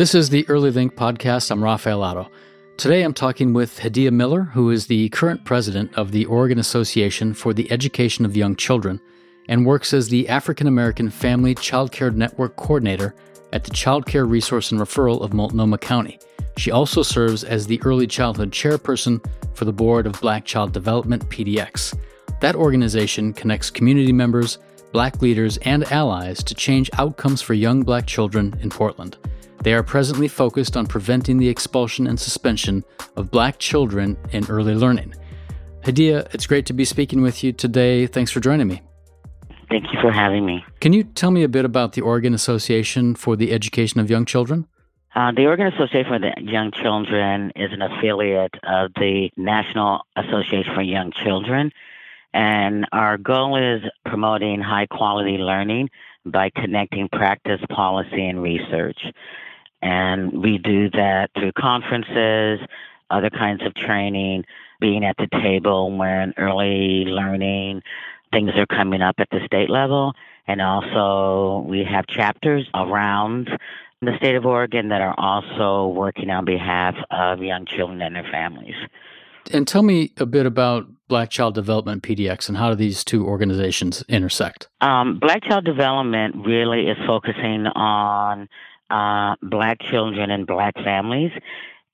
This is the Early Link podcast. I'm Rafael Otto. Today I'm talking with Hadiyah Miller, who is the current president of the Oregon Association for the Education of Young Children and works as the African American Family Child Care Network coordinator at the Child Care Resource and Referral of Multnomah County. She also serves as the Early Childhood Chairperson for the Board of Black Child Development PDX. That organization connects community members, black leaders, and allies to change outcomes for young black children in Portland. They are presently focused on preventing the expulsion and suspension of black children in early learning. Hadiyah, it's great to be speaking with you today. Thanks for joining me. Thank you for having me. Can you tell me a bit about the Oregon Association for the Education of Young Children? Uh, the Oregon Association for the Young Children is an affiliate of the National Association for Young Children. And our goal is promoting high quality learning by connecting practice, policy, and research. And we do that through conferences, other kinds of training, being at the table when early learning things are coming up at the state level. And also, we have chapters around the state of Oregon that are also working on behalf of young children and their families. And tell me a bit about Black Child Development PDX and how do these two organizations intersect? Um, Black Child Development really is focusing on uh, black children and black families.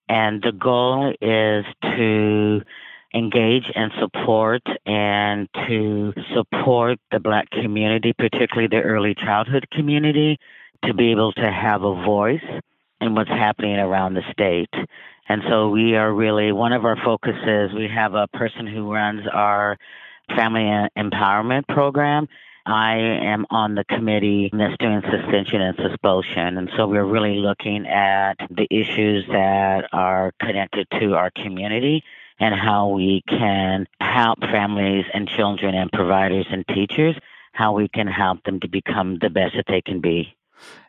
And the goal is to engage and support and to support the black community, particularly the early childhood community, to be able to have a voice in what's happening around the state. And so we are really, one of our focuses, we have a person who runs our family empowerment program I am on the committee that's doing suspension and suspension. And so we're really looking at the issues that are connected to our community and how we can help families and children and providers and teachers, how we can help them to become the best that they can be.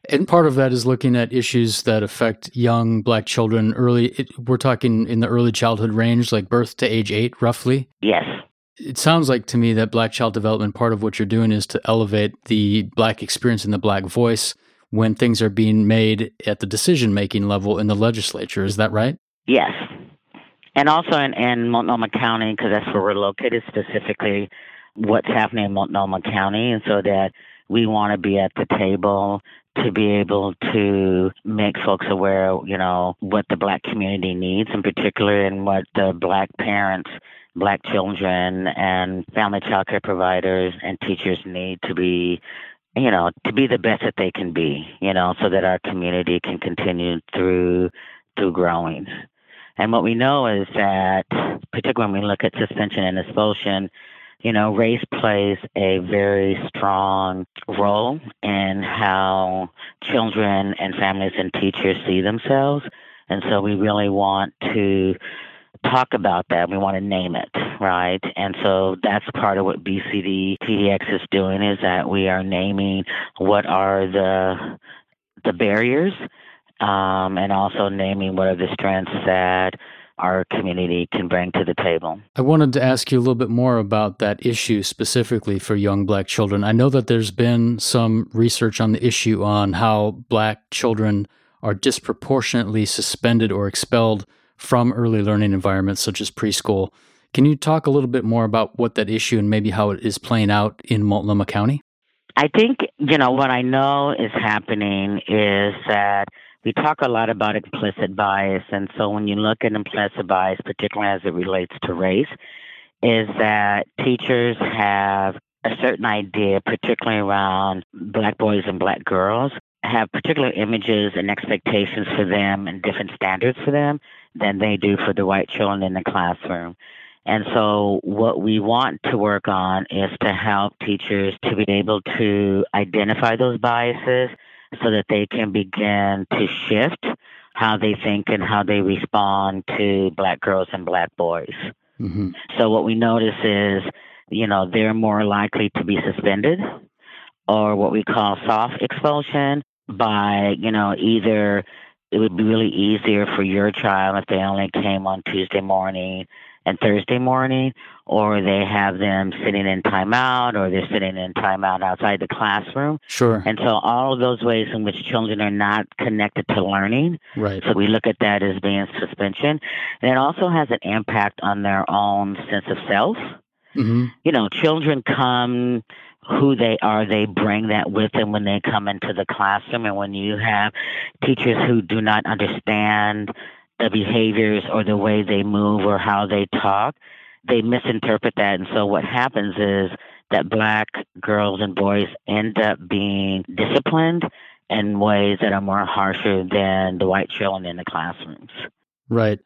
And part of that is looking at issues that affect young black children early. It, we're talking in the early childhood range, like birth to age eight, roughly. Yes. It sounds like to me that Black Child Development, part of what you're doing is to elevate the Black experience and the Black voice when things are being made at the decision making level in the legislature. Is that right? Yes. And also in, in Multnomah County, because that's where we're located specifically, what's happening in Multnomah County, and so that we want to be at the table to be able to make folks aware, you know, what the black community needs, in particular, and what the black parents black children and family child care providers and teachers need to be you know to be the best that they can be you know so that our community can continue through through growing. And what we know is that particularly when we look at suspension and expulsion you know race plays a very strong role in how children and families and teachers see themselves and so we really want to talk about that. We want to name it, right? And so that's part of what BCD PDX is doing is that we are naming what are the the barriers, um, and also naming what are the strengths that our community can bring to the table. I wanted to ask you a little bit more about that issue specifically for young black children. I know that there's been some research on the issue on how black children are disproportionately suspended or expelled from early learning environments such as preschool. Can you talk a little bit more about what that issue and maybe how it is playing out in Multnomah County? I think, you know, what I know is happening is that we talk a lot about implicit bias. And so when you look at implicit bias, particularly as it relates to race, is that teachers have a certain idea, particularly around black boys and black girls, have particular images and expectations for them and different standards for them than they do for the white children in the classroom. And so, what we want to work on is to help teachers to be able to identify those biases so that they can begin to shift how they think and how they respond to black girls and black boys. Mm-hmm. So, what we notice is, you know, they're more likely to be suspended or what we call soft expulsion by, you know, either it would be really easier for your child if they only came on Tuesday morning and Thursday morning, or they have them sitting in timeout, or they're sitting in timeout outside the classroom. Sure. And so all of those ways in which children are not connected to learning. Right. So we look at that as being suspension. And it also has an impact on their own sense of self. Mm-hmm. You know, children come who they are, they bring that with them when they come into the classroom. And when you have teachers who do not understand the behaviors or the way they move or how they talk, they misinterpret that. And so what happens is that black girls and boys end up being disciplined in ways that are more harsher than the white children in the classrooms. Right.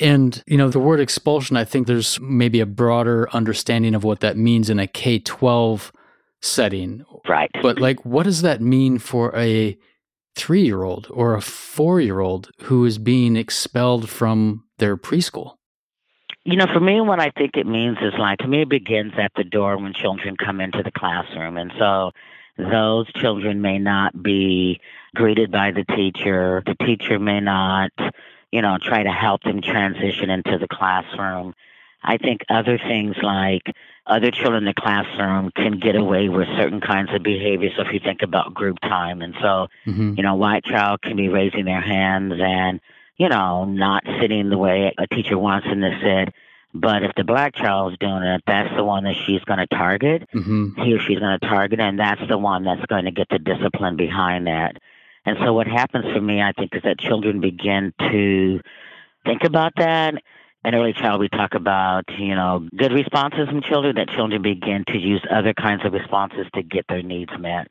And, you know, the word expulsion, I think there's maybe a broader understanding of what that means in a K 12 setting. Right. But, like, what does that mean for a three year old or a four year old who is being expelled from their preschool? You know, for me, what I think it means is like, to me, it begins at the door when children come into the classroom. And so those children may not be greeted by the teacher. The teacher may not, you know, try to help them transition into the classroom. I think other things like other children in the classroom can get away with certain kinds of behavior. So if you think about group time, and so, Mm-hmm. you know, white child can be raising their hands and, you know, not sitting the way a teacher wants them to sit. But if the black child's doing it, that's the one that she's going to target. Mm-hmm. He or she's going to target, and that's the one that's going to get the discipline behind that. And so what happens for me, I think, is that children begin to think about that. In early child, we talk about, you know, good responses from children, that children begin to use other kinds of responses to get their needs met.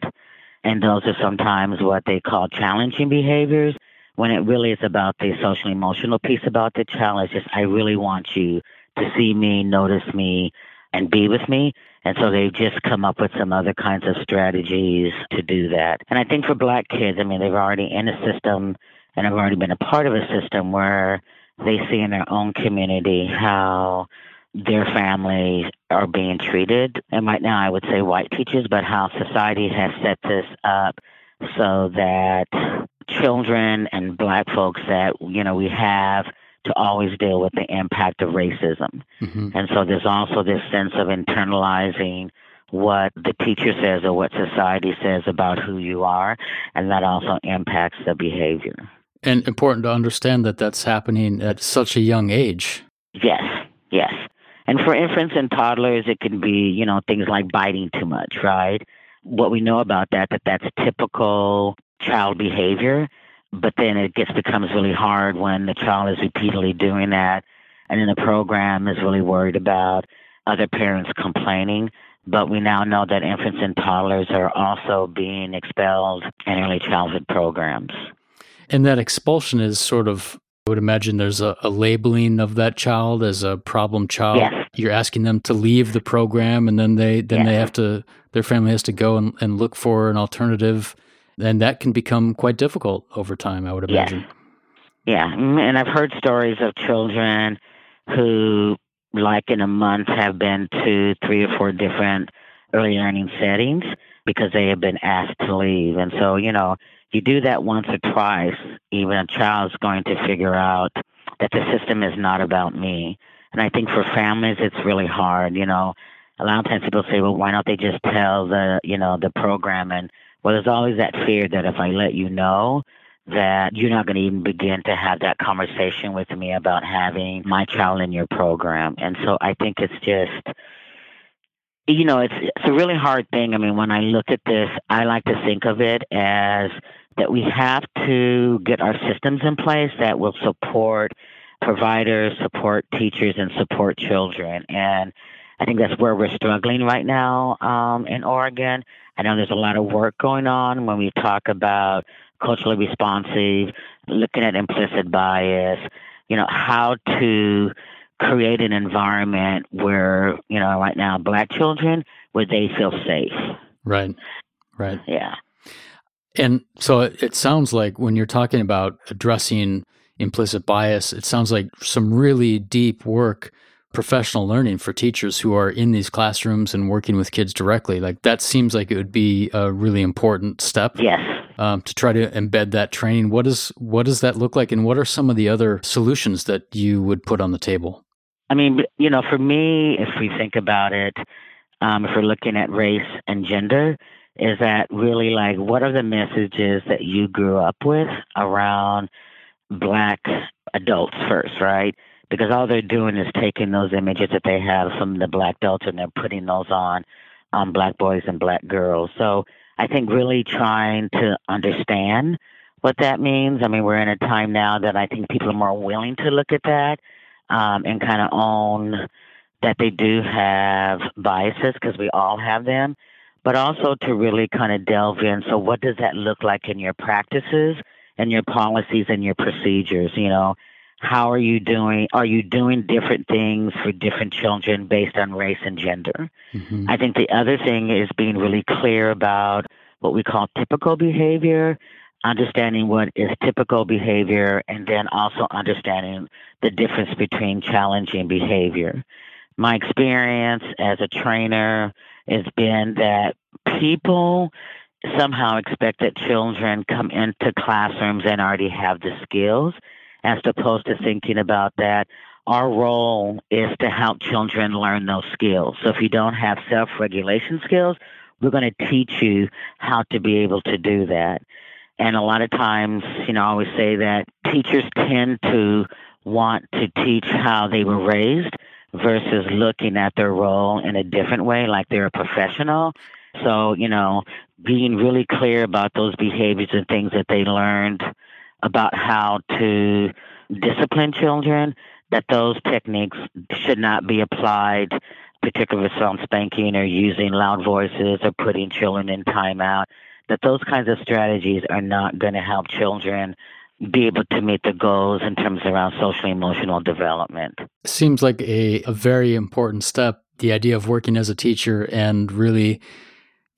And those are sometimes what they call challenging behaviors, when it really is about the social emotional piece about the child. It's just, I really want you to see me, notice me, and be with me. And so they've just come up with some other kinds of strategies to do that. And I think for black kids, I mean, they've already in a system and have already been a part of a system where they see in their own community how their families are being treated. And right now, I would say white teachers, but how society has set this up so that children and black folks that, you know, we have to always deal with the impact of racism. Mm-hmm. And so there's also this sense of internalizing what the teacher says or what society says about who you are, and that also impacts the behavior. And important to understand that that's happening at such a young age. Yes, yes. And for infants and toddlers, it can be, you know, things like biting too much, right? What we know about that, that that's typical child behavior, but then it gets becomes really hard when the child is repeatedly doing that, and then the program is really worried about other parents complaining. But we now know that infants and toddlers are also being expelled in early childhood programs. And that expulsion is sort of, I would imagine there's a, a labeling of that child as a problem child. Yes. You're asking them to leave the program and then they then Yes. they have to their family has to go and, and look for an alternative. And that can become quite difficult over time, I would Yes. imagine. Yeah, mm, and I've heard stories of children who, like in a month, have been to three or four different early learning settings because they have been asked to leave. And so, you know, you do that once or twice, even a child's going to figure out that the system is not about me. And I think for families, it's really hard. You know, a lot of times people say, well, why don't they just tell the, you know, the program? And well, there's always that fear that if I let you know, that you're not going to even begin to have that conversation with me about having my child in your program. And so I think it's just, you know, it's it's a really hard thing. I mean, when I look at this, I like to think of it as that we have to get our systems in place that will support providers, support teachers, and support children. And I think that's where we're struggling right now um, in Oregon. I know there's a lot of work going on when we talk about culturally responsive, looking at implicit bias, you know, how to create an environment where, you know, right now, black children, where they feel safe. Right. Right. Yeah. And so it, sounds like when you're talking about addressing implicit bias, it sounds like some really deep work, professional learning for teachers who are in these classrooms and working with kids directly. Like that seems like it would be a really important step Yes. um, to try to embed that training. What does what does that look like, and what are some of the other solutions that you would put on the table? I mean, you know, for me, if we think about it, um, if we're looking at race and gender, is that really like what are the messages that you grew up with around black adults first, right? Because all they're doing is taking those images that they have from the black adults and they're putting those on on black boys and black girls. So I think really trying to understand what that means. I mean, we're in a time now that I think people are more willing to look at that um, and kind of own that they do have biases because we all have them, but also to really kind of delve in. So, what does that look like in your practices and your policies and your procedures? You know, how are you doing? Are you doing different things for different children based on race and gender? Mm-hmm. I think the other thing is being really clear about what we call typical behavior understanding what is typical behavior and then also understanding the difference between challenging behavior. My experience as a trainer has been that people somehow expect that children come into classrooms and already have the skills, as opposed to thinking about that our role is to help children learn those skills. So if you don't have self regulation skills, we're going to teach you how to be able to do that. And a lot of times, you know, I always say that teachers tend to want to teach how they were raised versus looking at their role in a different way, like they're a professional. So, you know, being really clear about those behaviors and things that they learned about how to discipline children, that those techniques should not be applied, particularly with some spanking or using loud voices or putting children in timeout that those kinds of strategies are not going to help children be able to meet the goals in terms around social emotional development. Seems like a, a very important step, the idea of working as a teacher and really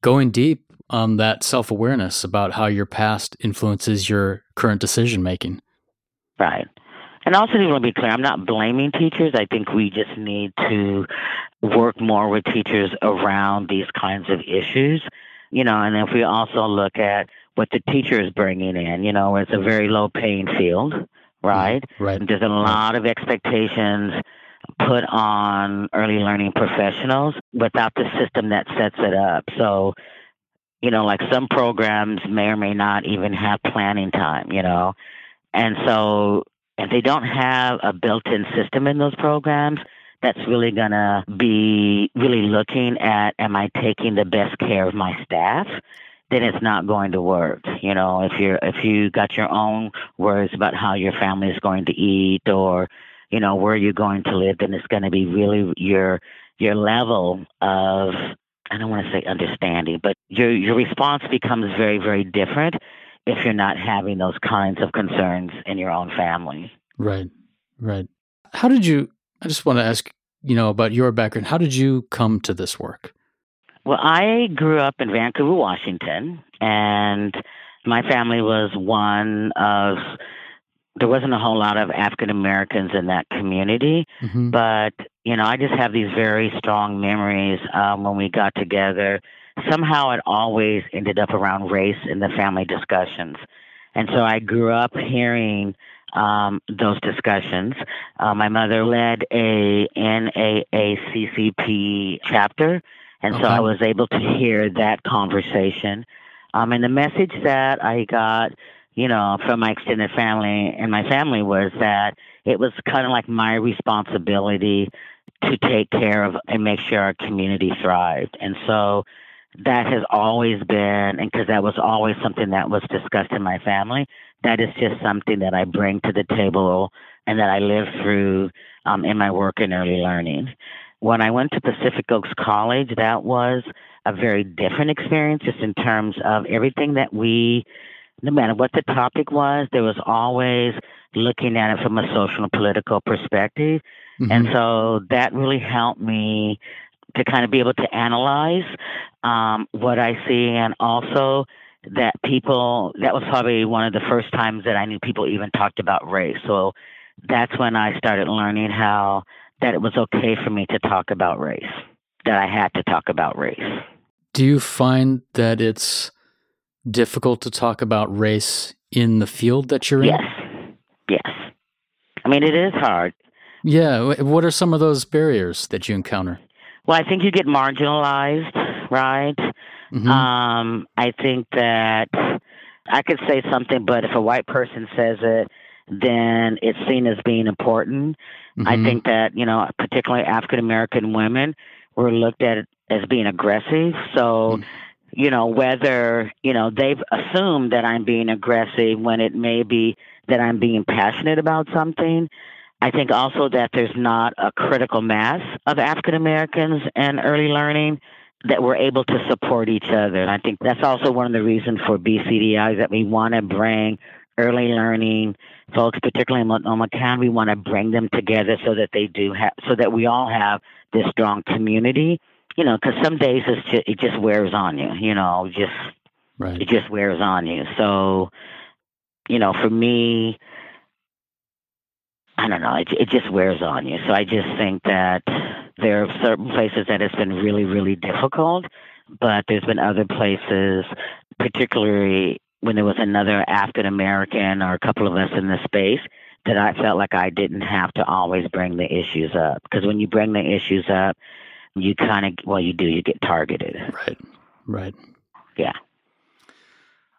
going deep on that self awareness about how your past influences your current decision making. Right. And also, to be clear, I'm not blaming teachers. I think we just need to work more with teachers around these kinds of issues you know, and if we also look at what the teacher is bringing in, you know, it's a very low paying field, mm-hmm. right? Right. There's a lot of expectations put on early learning professionals without the system that sets it up. So, you know, like some programs may or may not even have planning time, you know. And so if they don't have a built in system in those programs, that's really going to be really looking at am I taking the best care of my staff? Then it's not going to work. You know, if you're if you got your own worries about how your family is going to eat or you know where you're going to live, then it's going to be really your your level of I don't want to say understanding, but your your response becomes very very different if you're not having those kinds of concerns in your own family. Right. Right. How did you I just want to ask, you know, about your background. How did you come to this work? Well, I grew up in Vancouver, Washington, and my family was one of there wasn't a whole lot of African Americans in that community, mm-hmm. but you know, I just have these very strong memories um, when we got together. Somehow, it always ended up around race in the family discussions, and so I grew up hearing um, those discussions. Uh, my mother led a NAACP chapter, and okay. so I was able to hear that conversation. Um, and the message that I got, you know, from my extended family and my family was that it was kind of like my responsibility to take care of and make sure our community thrived. And so that has always been, and because that was always something that was discussed in my family, that is just something that I bring to the table and that I live through um, in my work in early learning. When I went to Pacific Oaks College, that was a very different experience just in terms of everything that we, no matter what the topic was, there was always looking at it from a social and political perspective. Mm-hmm. And so that really helped me to kind of be able to analyze um, what I see and also that people that was probably one of the first times that I knew people even talked about race. So that's when I started learning how that it was okay for me to talk about race, that I had to talk about race. Do you find that it's difficult to talk about race in the field that you're in? Yes. Yes. I mean, it is hard Yeah. What are some of those barriers that you encounter? Well, I think you get marginalized, right? Mm-hmm. Um, I think that I could say something, but if a white person says it, then it's seen as being important. Mm-hmm. I think that, you know, particularly African American women were looked at as being aggressive. So, mm-hmm. you know, whether, you know, they've assumed that I'm being aggressive when it may be that I'm being passionate about something. I think also that there's not a critical mass of African Americans and early learning that we're able to support each other. And I think that's also one of the reasons for BCDI is that we want to bring early learning folks, particularly in Multnomah County, we want to bring them together so that they do have, so that we all have this strong community. You know, because some days it's just, it just wears on you. You know, just right. it just wears on you. So, you know, for me, I don't know. It, it just wears on you. So I just think that there are certain places that it's been really, really difficult, but there's been other places, particularly when there was another African American or a couple of us in the space, that I felt like I didn't have to always bring the issues up. Because when you bring the issues up, you kind of, well, you do, you get targeted. Right, right. Yeah.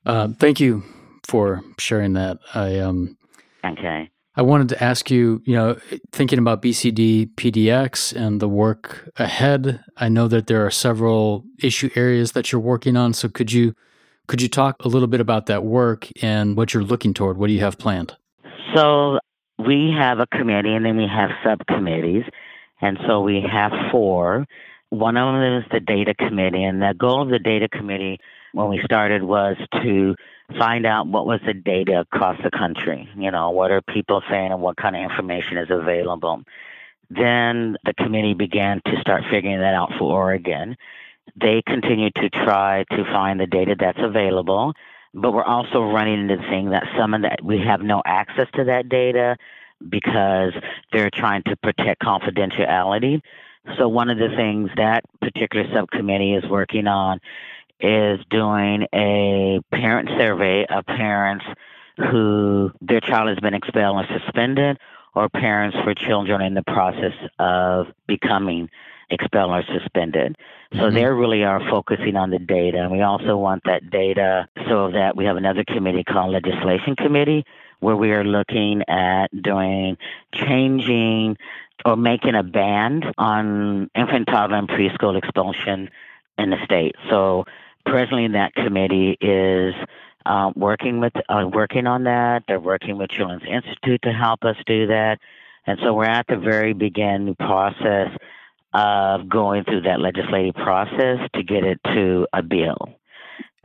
Uh, thank you for sharing that. I um. Okay. I wanted to ask you, you know, thinking about BCD PDX and the work ahead, I know that there are several issue areas that you're working on. So could you could you talk a little bit about that work and what you're looking toward? What do you have planned? So we have a committee and then we have subcommittees. And so we have four. One of them is the data committee. And the goal of the data committee when we started was to find out what was the data across the country. You know, what are people saying and what kind of information is available. Then the committee began to start figuring that out for Oregon. They continue to try to find the data that's available, but we're also running into the thing that some of that we have no access to that data because they're trying to protect confidentiality. So one of the things that particular subcommittee is working on is doing a parent survey of parents who their child has been expelled or suspended, or parents for children in the process of becoming expelled or suspended. So mm-hmm. they really are focusing on the data. And we also want that data so that we have another committee called Legislation Committee where we are looking at doing changing or making a ban on infant, toddler, and preschool expulsion in the state. So presently that committee is uh, working with uh, working on that. They're working with Children's Institute to help us do that, and so we're at the very beginning process of going through that legislative process to get it to a bill.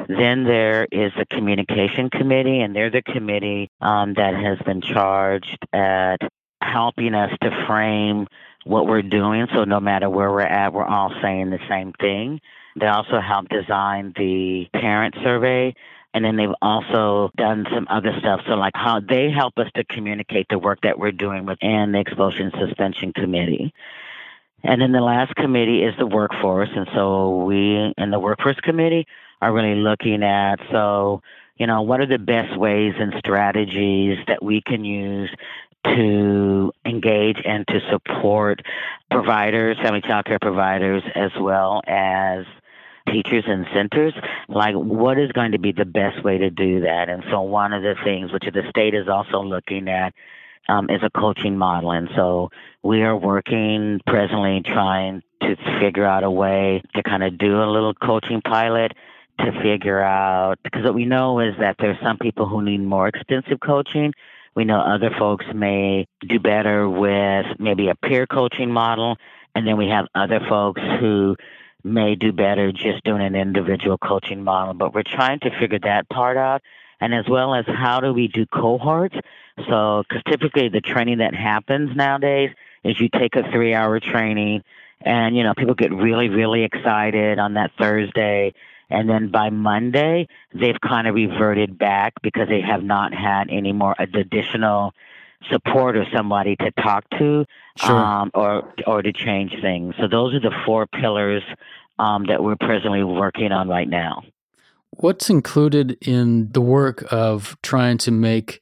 Then there is the communication committee, and they're the committee um, that has been charged at helping us to frame what we're doing. So no matter where we're at, we're all saying the same thing. They also helped design the parent survey. And then they've also done some other stuff. So, like how they help us to communicate the work that we're doing within the Expulsion Suspension Committee. And then the last committee is the workforce. And so we in the workforce committee are really looking at so, you know, what are the best ways and strategies that we can use to engage and to support providers, family child care providers, as well as teachers and centers, like what is going to be the best way to do that? And so one of the things which the state is also looking at um, is a coaching model. And so we are working presently trying to figure out a way to kind of do a little coaching pilot to figure out because what we know is that there's some people who need more extensive coaching. We know other folks may do better with maybe a peer coaching model. And then we have other folks who may do better just doing an individual coaching model, but we're trying to figure that part out. And as well as how do we do cohorts? So, because typically the training that happens nowadays is you take a three hour training and, you know, people get really, really excited on that Thursday. And then by Monday, they've kind of reverted back because they have not had any more additional support or somebody to talk to sure. um, or or to change things. So those are the four pillars um, that we're presently working on right now. What's included in the work of trying to make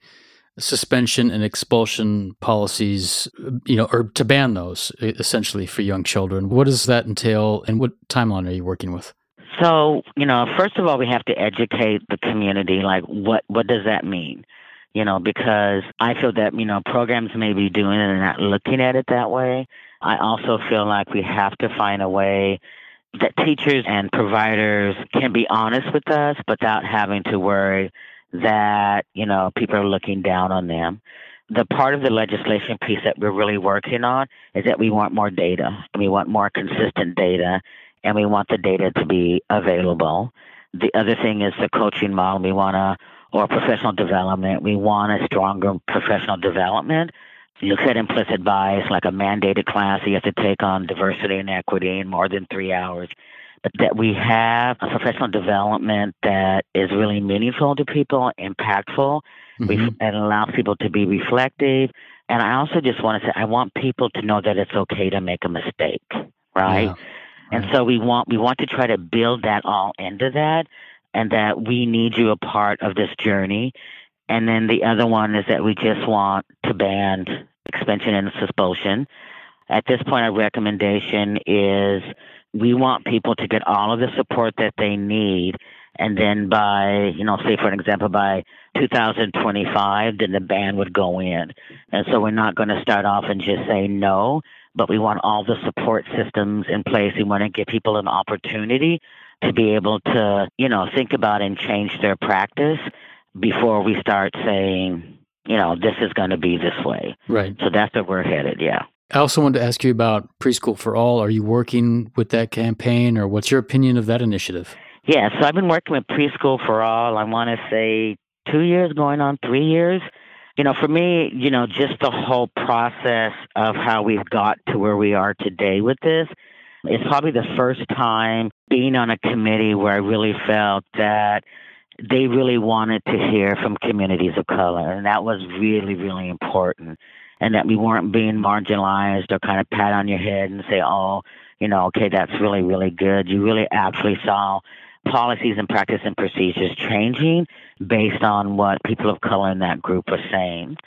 suspension and expulsion policies, you know, or to ban those essentially for young children. What does that entail and what timeline are you working with? So, you know, first of all, we have to educate the community. Like, what what does that mean? You know, because I feel that you know programs may be doing it and not looking at it that way. I also feel like we have to find a way that teachers and providers can be honest with us without having to worry that, you know, people are looking down on them. The part of the legislation piece that we're really working on is that we want more data. We want more consistent data and we want the data to be available. The other thing is the coaching model. We want to, or professional development. We want a stronger professional development. Look at implicit bias, like a mandated class you have to take on diversity and equity in more than three hours that we have a professional development that is really meaningful to people, impactful, mm-hmm. and allows people to be reflective. And I also just want to say, I want people to know that it's okay to make a mistake, right? Yeah. And so we want we want to try to build that all into that, and that we need you a part of this journey. And then the other one is that we just want to ban expansion and expulsion. At this point, our recommendation is we want people to get all of the support that they need. And then by, you know, say for an example, by 2025, then the ban would go in. And so we're not going to start off and just say no, but we want all the support systems in place. We want to give people an opportunity to be able to, you know, think about and change their practice before we start saying, you know, this is going to be this way. Right. So that's where we're headed. Yeah. I also wanted to ask you about Preschool for All. Are you working with that campaign, or what's your opinion of that initiative? Yeah, so I've been working with Preschool for All, I want to say two years, going on three years. You know, for me, you know, just the whole process of how we've got to where we are today with this, it's probably the first time being on a committee where I really felt that they really wanted to hear from communities of color. And that was really, really important and that we weren't being marginalized or kind of pat on your head and say, oh, you know, okay, that's really, really good. You really actually saw policies and practice and procedures changing based on what people of color in that group were saying.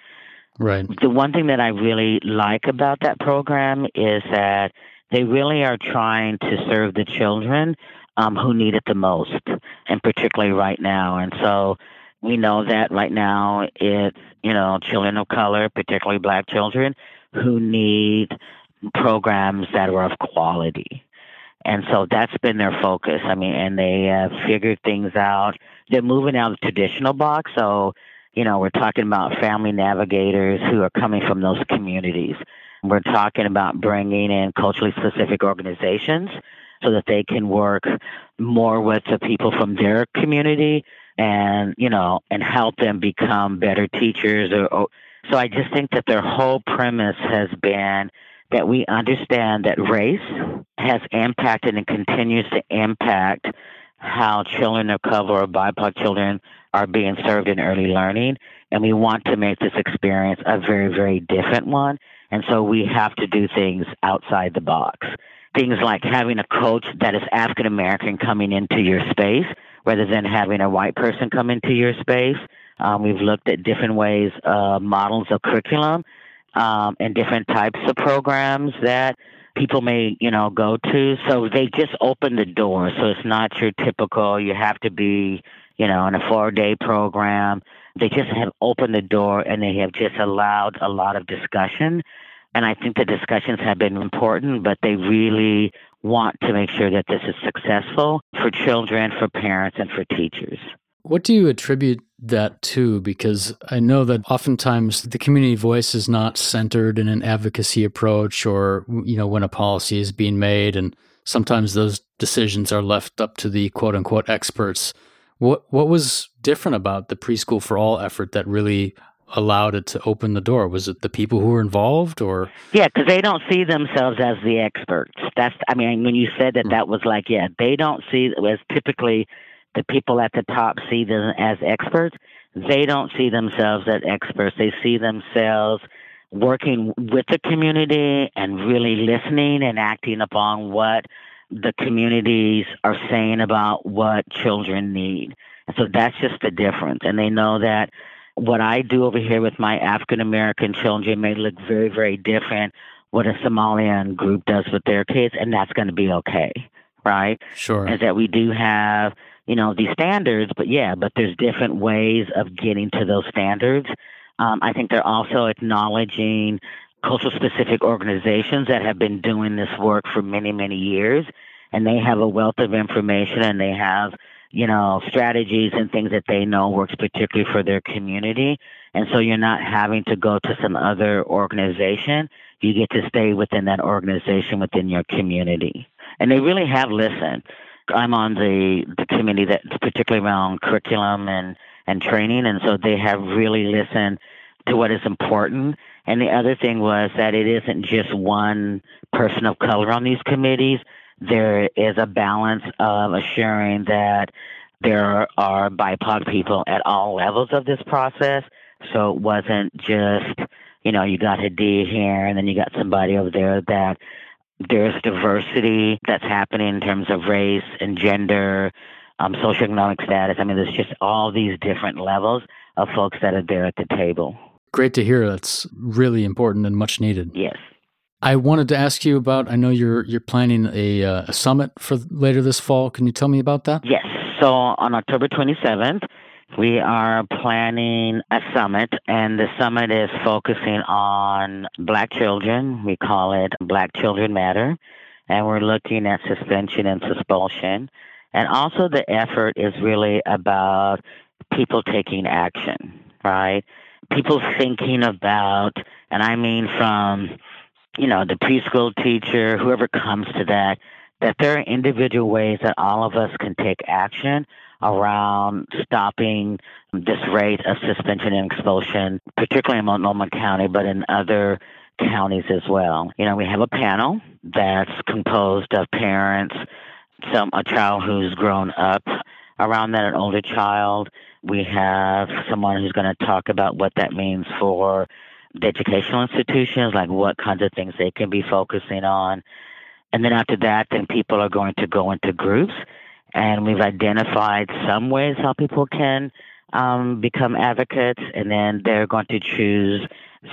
Right. The one thing that I really like about that program is that they really are trying to serve the children um, who need it the most, and particularly right now. And so we know that right now it's, you know, children of color, particularly black children, who need programs that are of quality. And so that's been their focus. I mean, and they have figured things out. They're moving out of the traditional box. So, you know, we're talking about family navigators who are coming from those communities. We're talking about bringing in culturally specific organizations so that they can work more with the people from their community and you know and help them become better teachers or, or so i just think that their whole premise has been that we understand that race has impacted and continues to impact how children of color or BIPOC children are being served in early learning. And we want to make this experience a very, very different one. And so we have to do things outside the box. Things like having a coach that is African American coming into your space rather than having a white person come into your space. Um, we've looked at different ways, uh, models of curriculum, um, and different types of programs that people may, you know, go to. So they just open the door. So it's not your typical, you have to be, you know, in a four day program. They just have opened the door and they have just allowed a lot of discussion. And I think the discussions have been important, but they really want to make sure that this is successful for children, for parents, and for teachers. What do you attribute that to? Because I know that oftentimes the community voice is not centered in an advocacy approach or, you know, when a policy is being made, and sometimes those decisions are left up to the quote unquote experts. What, what was different about the preschool for all effort that really allowed it to open the door? Was it the people who were involved, or yeah, because they don't see themselves as the experts. That's I mean, when you said that, mm. that was like yeah, they don't see as typically the people at the top see them as experts. They don't see themselves as experts. They see themselves working with the community and really listening and acting upon what the communities are saying about what children need. And so that's just the difference. And they know that what I do over here with my African American children may look very, very different what a Somalian group does with their kids, and that's going to be okay, right? Sure. Is that we do have, you know, these standards, but yeah, but there's different ways of getting to those standards. Um, I think they're also acknowledging cultural specific organizations that have been doing this work for many, many years, and they have a wealth of information and they have you know, strategies and things that they know works particularly for their community. And so you're not having to go to some other organization. You get to stay within that organization within your community. And they really have listened. I'm on the, the committee that's particularly around curriculum and, and training. And so they have really listened to what is important. And the other thing was that it isn't just one person of color on these committees there is a balance of assuring that there are BIPOC people at all levels of this process. So it wasn't just, you know, you got Hadiyah here and then you got somebody over there that there's diversity that's happening in terms of race and gender, um, socioeconomic status. I mean, there's just all these different levels of folks that are there at the table. Great to hear. That's really important and much needed. Yes. I wanted to ask you about. I know you're you're planning a, uh, a summit for later this fall. Can you tell me about that? Yes. So on October 27th, we are planning a summit, and the summit is focusing on Black children. We call it Black Children Matter, and we're looking at suspension and expulsion. And also, the effort is really about people taking action, right? People thinking about, and I mean from you know, the preschool teacher, whoever comes to that, that there are individual ways that all of us can take action around stopping this rate of suspension and expulsion, particularly in Multnomah County, but in other counties as well. You know, we have a panel that's composed of parents, some a child who's grown up around that, an older child. We have someone who's going to talk about what that means for the educational institutions, like what kinds of things they can be focusing on. And then after that, then people are going to go into groups. And we've identified some ways how people can um, become advocates. And then they're going to choose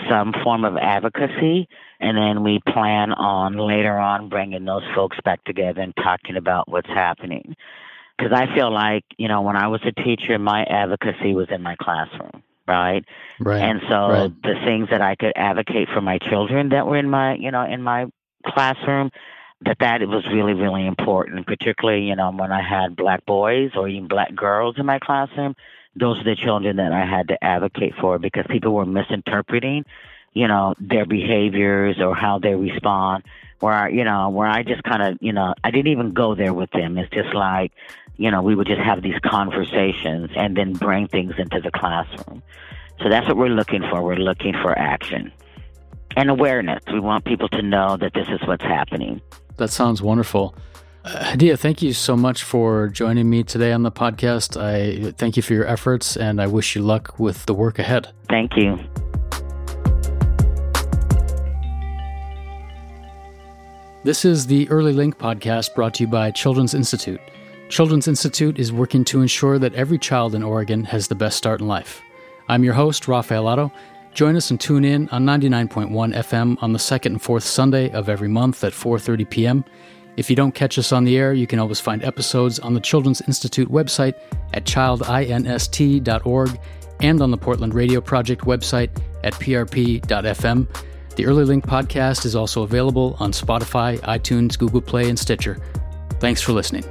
some form of advocacy. And then we plan on later on bringing those folks back together and talking about what's happening. Because I feel like, you know, when I was a teacher, my advocacy was in my classroom right? Right. And so right. the things that I could advocate for my children that were in my, you know, in my classroom, that that was really, really important. Particularly, you know, when I had black boys or even black girls in my classroom, those are the children that I had to advocate for because people were misinterpreting, you know, their behaviors or how they respond. Where you know, where I just kind of, you know, I didn't even go there with them. It's just like, you know, we would just have these conversations and then bring things into the classroom. So that's what we're looking for. We're looking for action and awareness. We want people to know that this is what's happening. That sounds wonderful. Uh, Hadiyah, thank you so much for joining me today on the podcast. I thank you for your efforts and I wish you luck with the work ahead. Thank you. This is the Early Link podcast brought to you by Children's Institute. Children's Institute is working to ensure that every child in Oregon has the best start in life. I'm your host, Rafael Otto. Join us and tune in on 99.1 FM on the second and fourth Sunday of every month at 4:30 p.m. If you don't catch us on the air, you can always find episodes on the Children's Institute website at childinst.org and on the Portland Radio Project website at prp.fm. The Early Link podcast is also available on Spotify, iTunes, Google Play, and Stitcher. Thanks for listening.